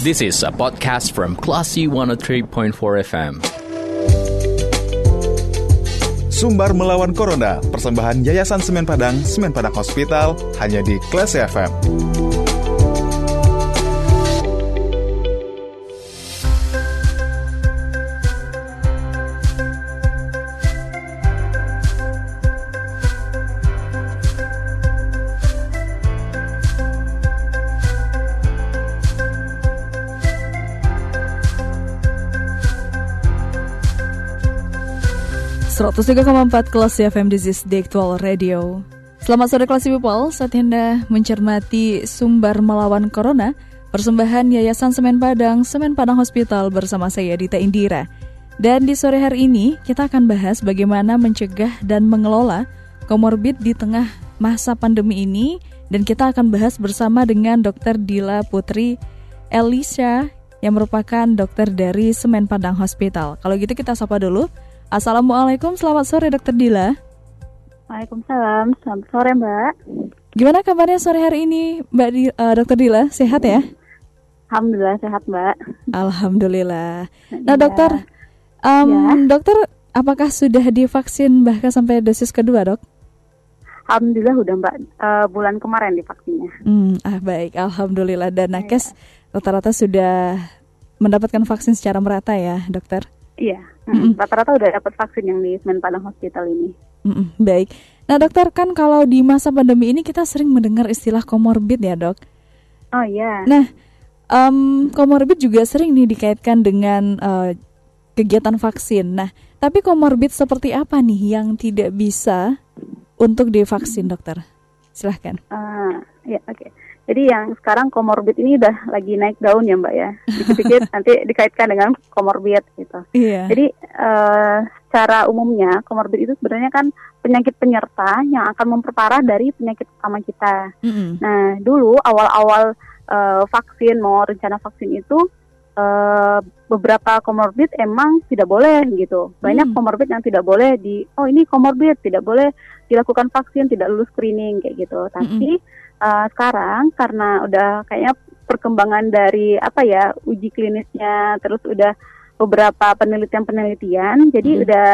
This is a podcast from Classy 103.4 FM. Sumbar melawan Corona, persembahan Yayasan Semen Padang, Semen Padang Hospital, hanya di Classy FM. 103,4 kelas FM This is the Actual Radio. Selamat sore kelas people. Saat Anda mencermati Sumbar Melawan Corona Persembahan Yayasan Semen Padang Semen Padang Hospital bersama saya Dita Indira. Dan di sore hari ini kita akan bahas bagaimana mencegah dan mengelola komorbid di tengah masa pandemi ini. Dan kita akan bahas bersama dengan Dr. Dila Putri Elisha yang merupakan dokter dari Semen Padang Hospital. Kalau gitu kita sapa dulu Assalamualaikum, selamat sore Dokter Dila. Waalaikumsalam, selamat sore Mbak. Gimana kabarnya sore hari ini Mbak Di, uh, Dokter Dila? Sehat ya? Alhamdulillah sehat Mbak. Alhamdulillah. Nah ya. dokter, um, ya. dokter apakah sudah divaksin bahkan sampai dosis kedua dok? Alhamdulillah udah Mbak, uh, bulan kemarin divaksinnya. Hmm, ah baik, Alhamdulillah. Dan nakes ya. rata-rata sudah mendapatkan vaksin secara merata ya dokter? Iya, mm-hmm. rata-rata udah dapat vaksin yang di Semen Padang Hospital ini. Mm-hmm. Baik. Nah dokter kan kalau di masa pandemi ini kita sering mendengar istilah komorbid ya dok. Oh iya. Nah, um, komorbid juga sering nih dikaitkan dengan uh, kegiatan vaksin. Nah, tapi komorbid seperti apa nih yang tidak bisa untuk divaksin dokter? Silahkan. Uh, ya oke. Okay. Jadi yang sekarang komorbid ini udah lagi naik daun ya Mbak ya. Dikit-dikit nanti dikaitkan dengan komorbid gitu. Iya. Jadi uh, secara umumnya komorbid itu sebenarnya kan penyakit penyerta yang akan memperparah dari penyakit utama kita. Mm -hmm. Nah dulu awal-awal uh, vaksin mau rencana vaksin itu uh, beberapa komorbid emang tidak boleh gitu. Banyak mm. komorbid yang tidak boleh di oh ini komorbid tidak boleh dilakukan vaksin, tidak lulus screening kayak gitu. Tapi mm -hmm uh, sekarang karena udah kayaknya perkembangan dari apa ya uji klinisnya terus udah beberapa penelitian-penelitian jadi hmm. udah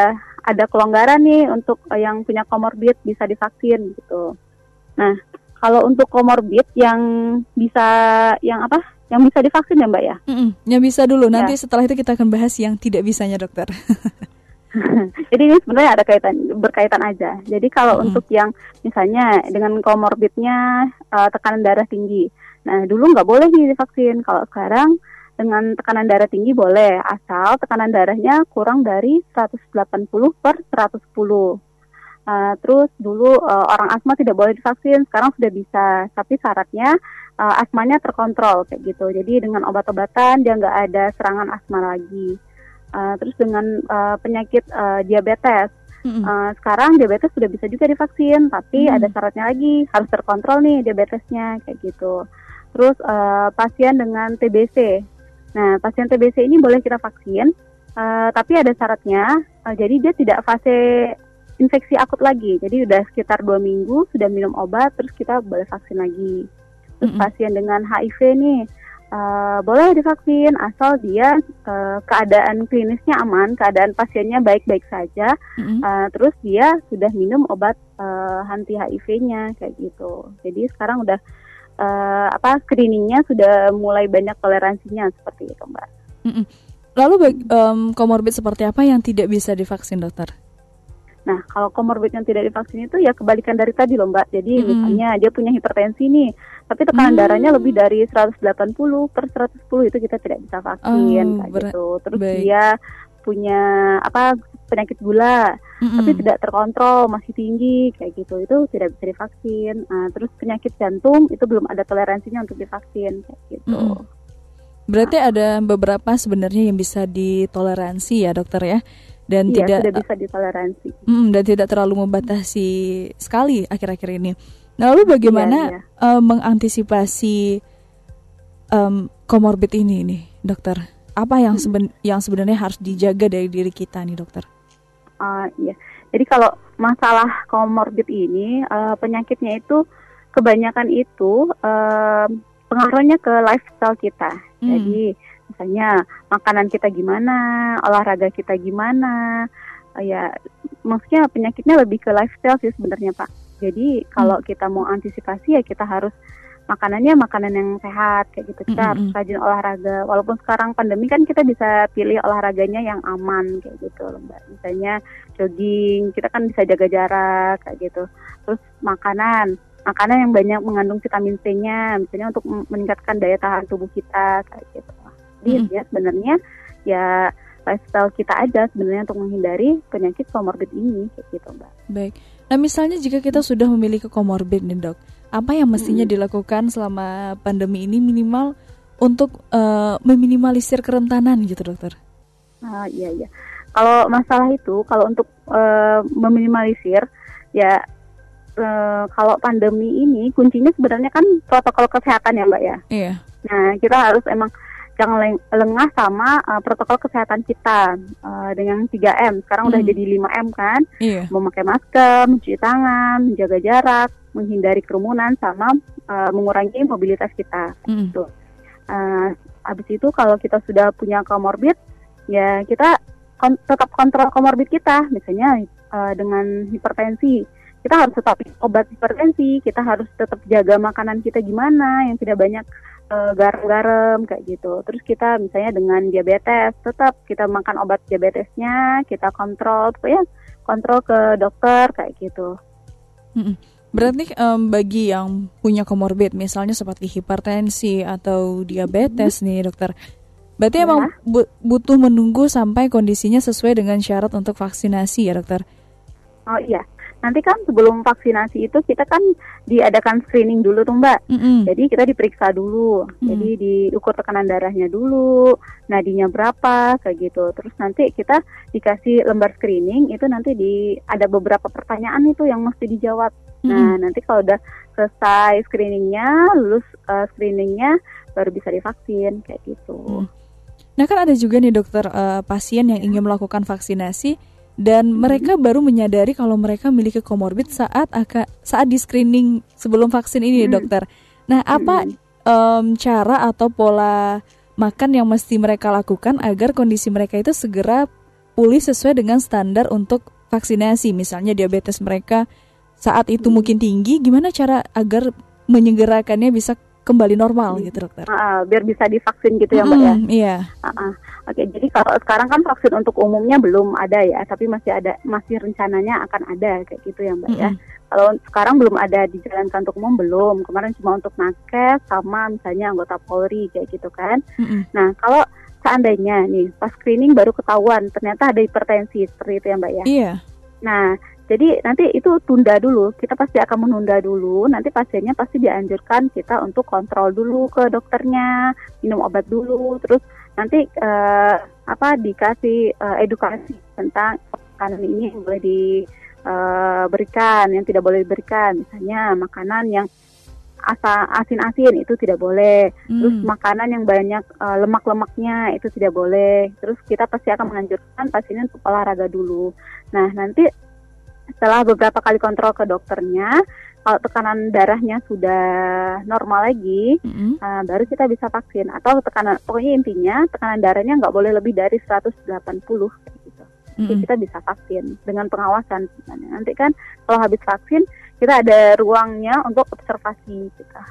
ada kelonggaran nih untuk uh, yang punya komorbid bisa divaksin gitu. Nah, kalau untuk komorbid yang bisa yang apa? Yang bisa divaksin ya, Mbak ya? Mm -mm, yang bisa dulu. Nanti ya. setelah itu kita akan bahas yang tidak bisanya, Dokter. Jadi ini sebenarnya ada kaitan berkaitan aja. Jadi kalau hmm. untuk yang misalnya dengan komorbidnya uh, tekanan darah tinggi, nah dulu nggak boleh nih divaksin. Kalau sekarang dengan tekanan darah tinggi boleh, asal tekanan darahnya kurang dari 180 per 110. Uh, terus dulu uh, orang asma tidak boleh divaksin, sekarang sudah bisa, tapi syaratnya uh, asmanya terkontrol kayak gitu. Jadi dengan obat-obatan dia nggak ada serangan asma lagi. Uh, terus dengan uh, penyakit uh, diabetes. Mm-hmm. Uh, sekarang diabetes sudah bisa juga divaksin, tapi mm-hmm. ada syaratnya lagi harus terkontrol nih diabetesnya kayak gitu. Terus uh, pasien dengan TBC. Nah, pasien TBC ini boleh kita vaksin, uh, tapi ada syaratnya. Uh, jadi dia tidak fase infeksi akut lagi. Jadi udah sekitar dua minggu sudah minum obat, terus kita boleh vaksin lagi. Terus mm-hmm. pasien dengan HIV nih uh, boleh divaksin asal dia uh, keadaan klinisnya aman, keadaan pasiennya baik-baik saja, mm-hmm. uh, terus dia sudah minum obat uh, anti HIV-nya kayak gitu. Jadi sekarang udah uh, apa screeningnya sudah mulai banyak toleransinya seperti itu, mbak. Mm-hmm. Lalu um, komorbid seperti apa yang tidak bisa divaksin, dokter? Nah, kalau komorbid yang tidak divaksin itu ya kebalikan dari tadi loh Mbak. Jadi hmm. misalnya dia punya hipertensi nih, tapi tekanan hmm. darahnya lebih dari 180 per 110 itu kita tidak bisa vaksin oh, kayak gitu. Terus baik. dia punya apa penyakit gula, mm-hmm. tapi tidak terkontrol masih tinggi kayak gitu, itu tidak bisa divaksin. Nah, terus penyakit jantung itu belum ada toleransinya untuk divaksin kayak gitu. Mm-hmm. Berarti nah. ada beberapa sebenarnya yang bisa ditoleransi ya dokter ya? Dan iya, tidak sudah bisa ditoleransi mm, dan tidak terlalu membatasi sekali akhir-akhir ini. Nah, lalu bagaimana iya, iya. Uh, mengantisipasi um, komorbid ini nih, dokter? Apa yang seben yang sebenarnya harus dijaga dari diri kita nih, dokter? Uh, iya. Jadi kalau masalah komorbid ini uh, penyakitnya itu kebanyakan itu uh, pengaruhnya ke lifestyle kita. Hmm. Jadi misalnya makanan kita gimana, olahraga kita gimana, uh, ya maksudnya penyakitnya lebih ke lifestyle sih sebenarnya Pak. Jadi kalau hmm. kita mau antisipasi ya kita harus makanannya makanan yang sehat kayak gitu kita mm -hmm. harus rajin olahraga walaupun sekarang pandemi kan kita bisa pilih olahraganya yang aman kayak gitu mbak misalnya jogging kita kan bisa jaga jarak kayak gitu terus makanan makanan yang banyak mengandung vitamin C-nya misalnya untuk meningkatkan daya tahan tubuh kita kayak gitu jadi mm -hmm. ya sebenarnya ya lifestyle kita aja sebenarnya untuk menghindari penyakit komorbid ini kayak gitu mbak baik nah misalnya jika kita sudah memiliki komorbid nih dok apa yang mestinya hmm. dilakukan selama pandemi ini minimal untuk uh, meminimalisir kerentanan gitu dokter? Ah iya iya. Kalau masalah itu, kalau untuk uh, meminimalisir ya uh, kalau pandemi ini kuncinya sebenarnya kan protokol kesehatan ya mbak ya. Iya. Nah kita harus emang jangan lengah sama uh, protokol kesehatan kita uh, dengan 3M. Sekarang hmm. udah jadi 5M kan. Iya. Memakai masker, mencuci tangan, menjaga jarak, menghindari kerumunan sama uh, mengurangi mobilitas kita. Hmm. Gitu. Uh, habis itu kalau kita sudah punya komorbid, ya kita kon tetap kontrol komorbid kita. Misalnya uh, dengan hipertensi, kita harus tetap obat hipertensi, kita harus tetap jaga makanan kita gimana yang tidak banyak garam-garam kayak gitu. Terus kita misalnya dengan diabetes, tetap kita makan obat diabetesnya, kita kontrol, ya kontrol ke dokter kayak gitu. Berarti um, bagi yang punya komorbid, misalnya seperti hipertensi atau diabetes hmm. nih dokter, berarti ya. emang butuh menunggu sampai kondisinya sesuai dengan syarat untuk vaksinasi ya dokter? Oh iya, nanti kan sebelum vaksinasi itu kita kan diadakan screening dulu tuh mbak. Mm -hmm. Jadi kita diperiksa dulu, mm -hmm. jadi diukur tekanan darahnya dulu, nadinya berapa kayak gitu. Terus nanti kita dikasih lembar screening itu nanti di ada beberapa pertanyaan itu yang mesti dijawab. Mm -hmm. Nah nanti kalau udah selesai screeningnya, lulus uh, screeningnya baru bisa divaksin kayak gitu. Mm. Nah kan ada juga nih dokter uh, pasien yang ingin melakukan vaksinasi dan hmm. mereka baru menyadari kalau mereka memiliki komorbid saat saat di screening sebelum vaksin ini hmm. dokter. Nah, apa um, cara atau pola makan yang mesti mereka lakukan agar kondisi mereka itu segera pulih sesuai dengan standar untuk vaksinasi? Misalnya diabetes mereka saat itu mungkin tinggi, gimana cara agar menyegerakannya bisa kembali normal gitu dokter. Uh, biar bisa divaksin gitu ya mbak ya. Iya. Uh -uh. Oke, okay, jadi kalau sekarang kan vaksin untuk umumnya belum ada ya, tapi masih ada masih rencananya akan ada kayak gitu ya mbak mm -hmm. ya. Kalau sekarang belum ada dijalankan untuk umum belum. Kemarin cuma untuk nakes sama misalnya anggota Polri kayak gitu kan. Mm -hmm. Nah kalau seandainya nih pas screening baru ketahuan ternyata ada hipertensi seperti itu ya mbak ya. Iya. Nah jadi nanti itu tunda dulu, kita pasti akan menunda dulu. Nanti pasiennya pasti dianjurkan kita untuk kontrol dulu ke dokternya, minum obat dulu, terus nanti uh, apa dikasih uh, edukasi tentang makanan ini yang boleh diberikan, eh, yang tidak boleh diberikan. Misalnya makanan yang asa asin-asin itu tidak boleh. Hmm. Terus makanan yang banyak uh, lemak-lemaknya itu tidak boleh. Terus kita pasti akan menganjurkan pasiennya untuk olahraga dulu. Nah, nanti setelah beberapa kali kontrol ke dokternya kalau tekanan darahnya sudah normal lagi mm-hmm. uh, baru kita bisa vaksin atau tekanan pokoknya intinya tekanan darahnya nggak boleh lebih dari 180 gitu mm-hmm. kita bisa vaksin dengan pengawasan nanti kan kalau habis vaksin kita ada ruangnya untuk observasi kita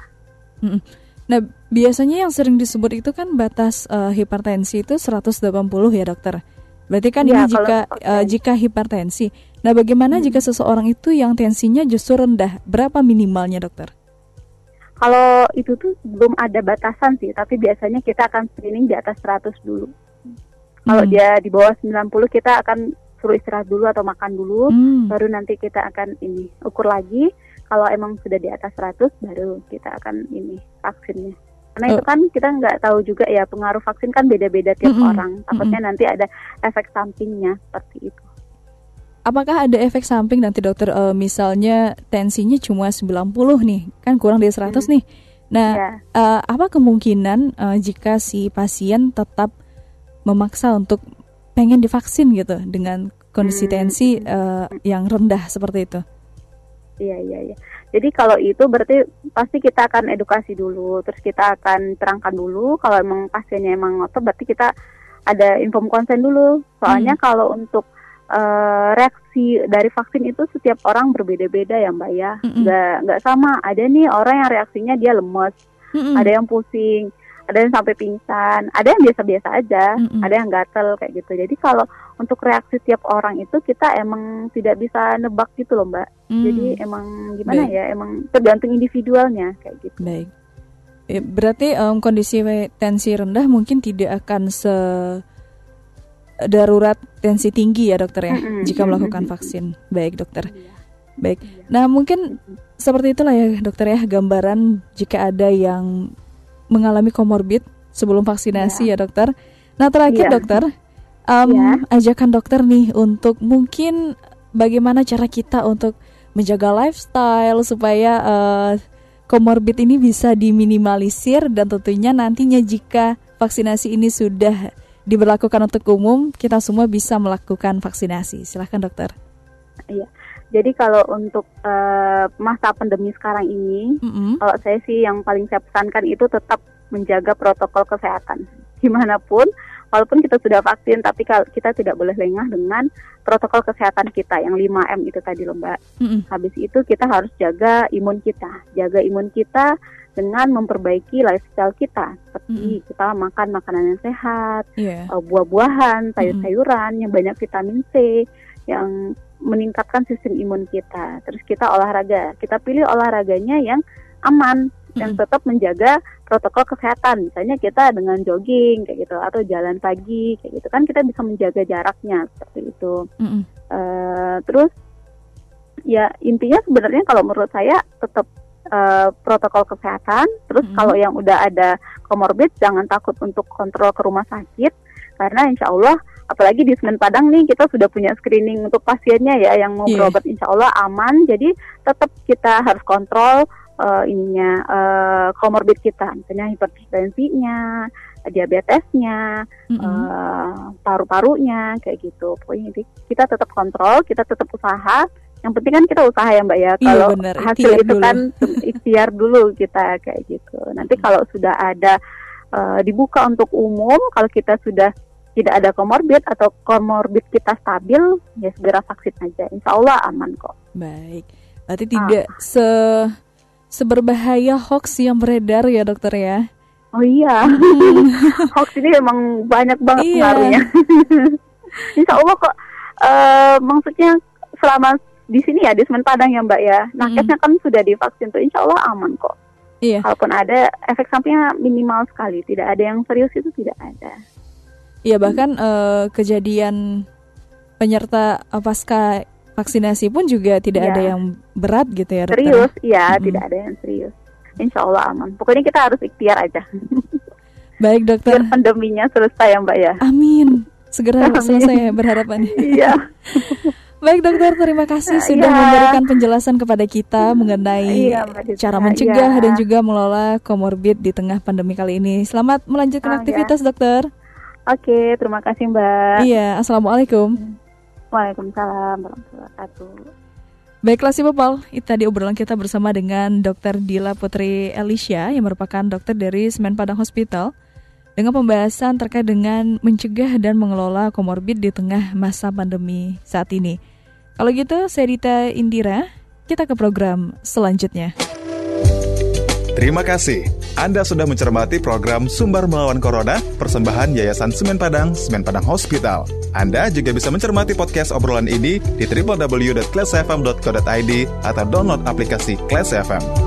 mm-hmm. Nah, biasanya yang sering disebut itu kan batas uh, hipertensi itu 180 ya, dokter. Berarti kan ya, ini jika okay. uh, jika hipertensi. Nah, bagaimana hmm. jika seseorang itu yang tensinya justru rendah? Berapa minimalnya, dokter? Kalau itu tuh belum ada batasan sih, tapi biasanya kita akan screening di atas 100 dulu. Kalau hmm. dia di bawah 90 kita akan suruh istirahat dulu atau makan dulu, hmm. baru nanti kita akan ini ukur lagi. Kalau emang sudah di atas 100 baru kita akan ini vaksinnya. Karena itu oh. kan kita nggak tahu juga ya pengaruh vaksin kan beda-beda tiap mm -hmm. orang. Takutnya mm -hmm. nanti ada efek sampingnya seperti itu. Apakah ada efek samping nanti dokter uh, misalnya tensinya cuma 90 nih, kan kurang dari 100 hmm. nih. Nah, yeah. Ya. uh, apa kemungkinan uh, jika si pasien tetap memaksa untuk pengen divaksin gitu dengan kondisi hmm. tensi uh, yang rendah seperti itu? Iya iya iya. Jadi kalau itu berarti pasti kita akan edukasi dulu, terus kita akan terangkan dulu kalau emang pasiennya emang ngotot berarti kita ada inform konsen dulu. Soalnya hmm. kalau untuk uh, reaksi dari vaksin itu setiap orang berbeda-beda ya Mbak ya. Mm -mm. Nggak nggak sama. Ada nih orang yang reaksinya dia lemes, mm -mm. ada yang pusing, ada yang sampai pingsan, ada yang biasa-biasa aja, mm -mm. ada yang gatel kayak gitu. Jadi kalau untuk reaksi tiap orang itu kita emang tidak bisa nebak gitu loh mbak. Mm. Jadi emang gimana Baik. ya, emang tergantung individualnya kayak gitu. Baik. Ya, berarti um, kondisi tensi rendah mungkin tidak akan se darurat tensi tinggi ya dokter ya jika melakukan vaksin. Baik dokter. Iya. Baik. Iya. Nah mungkin seperti itulah ya dokter ya gambaran jika ada yang mengalami komorbid sebelum vaksinasi ya, ya dokter. Nah terakhir ya. dokter, um, ya. ajakan dokter nih untuk mungkin bagaimana cara kita untuk menjaga lifestyle supaya uh, komorbid ini bisa diminimalisir dan tentunya nantinya jika vaksinasi ini sudah diberlakukan untuk umum, kita semua bisa melakukan vaksinasi. Silahkan dokter. Iya. Jadi kalau untuk uh, masa pandemi sekarang ini, mm-hmm. kalau saya sih yang paling saya pesankan itu tetap menjaga protokol kesehatan. Gimanapun, walaupun kita sudah vaksin, tapi kalau kita tidak boleh lengah dengan protokol kesehatan kita yang 5M itu tadi loh Mbak. Mm-hmm. Habis itu kita harus jaga imun kita, jaga imun kita dengan memperbaiki lifestyle kita, seperti mm-hmm. kita makan makanan yang sehat, yeah. uh, buah-buahan, sayur-sayuran mm-hmm. yang banyak vitamin C, yang meningkatkan sistem imun kita. Terus kita olahraga. Kita pilih olahraganya yang aman yang tetap menjaga protokol kesehatan. Misalnya kita dengan jogging kayak gitu atau jalan pagi kayak gitu kan kita bisa menjaga jaraknya seperti itu. Mm-hmm. Uh, terus ya intinya sebenarnya kalau menurut saya tetap uh, protokol kesehatan. Terus mm-hmm. kalau yang udah ada komorbid jangan takut untuk kontrol ke rumah sakit karena insya Allah apalagi di Semen Padang nih kita sudah punya screening untuk pasiennya ya yang mau yeah. berobat insya Allah aman jadi tetap kita harus kontrol uh, ininya uh, komorbid kita misalnya hipertensinya diabetesnya mm -hmm. uh, paru-parunya kayak gitu pokoknya kita tetap kontrol kita tetap usaha yang penting kan kita usaha ya mbak ya iya, kalau bener. hasil itu dulu. kan ikhtiar dulu kita kayak gitu nanti kalau sudah ada uh, dibuka untuk umum kalau kita sudah tidak ada komorbid atau komorbid kita stabil, ya segera vaksin aja. Insya Allah aman kok. Baik, berarti ah. tidak se seberbahaya hoax yang beredar ya dokter ya? Oh iya, hmm. hoax ini emang banyak banget iya. pengaruhnya. Insya Allah kok, uh, maksudnya selama di sini ya di Semen Padang ya Mbak ya, nakesnya hmm. kan sudah divaksin tuh Insya Allah aman kok. Iya. Kalaupun ada efek sampingnya minimal sekali, tidak ada yang serius itu tidak ada. Iya bahkan uh, kejadian penyerta pasca vaksinasi pun juga tidak ya. ada yang berat gitu ya dokter? Serius, iya hmm. tidak ada yang serius. Insya Allah aman. Pokoknya kita harus ikhtiar aja. Baik dokter. Biar pandeminya selesai ya Mbak ya. Amin. Segera Amin. selesai berharapannya. Iya. Baik dokter, terima kasih sudah ya. memberikan penjelasan kepada kita mengenai ya, cara mencegah ya. dan juga mengelola komorbid di tengah pandemi kali ini. Selamat melanjutkan oh, aktivitas ya. dokter. Oke, terima kasih Mbak. Iya, Assalamualaikum. Waalaikumsalam warahmatullahi wabarakatuh. Baiklah si Popal, itu tadi obrolan kita bersama dengan Dr. Dila Putri Elisha yang merupakan dokter dari Semen Padang Hospital dengan pembahasan terkait dengan mencegah dan mengelola komorbid di tengah masa pandemi saat ini. Kalau gitu, saya Dita Indira, kita ke program selanjutnya. Terima kasih. Anda sudah mencermati program Sumber Melawan Corona, persembahan Yayasan Semen Padang, Semen Padang Hospital. Anda juga bisa mencermati podcast obrolan ini di www.classfm.co.id atau download aplikasi Class FM.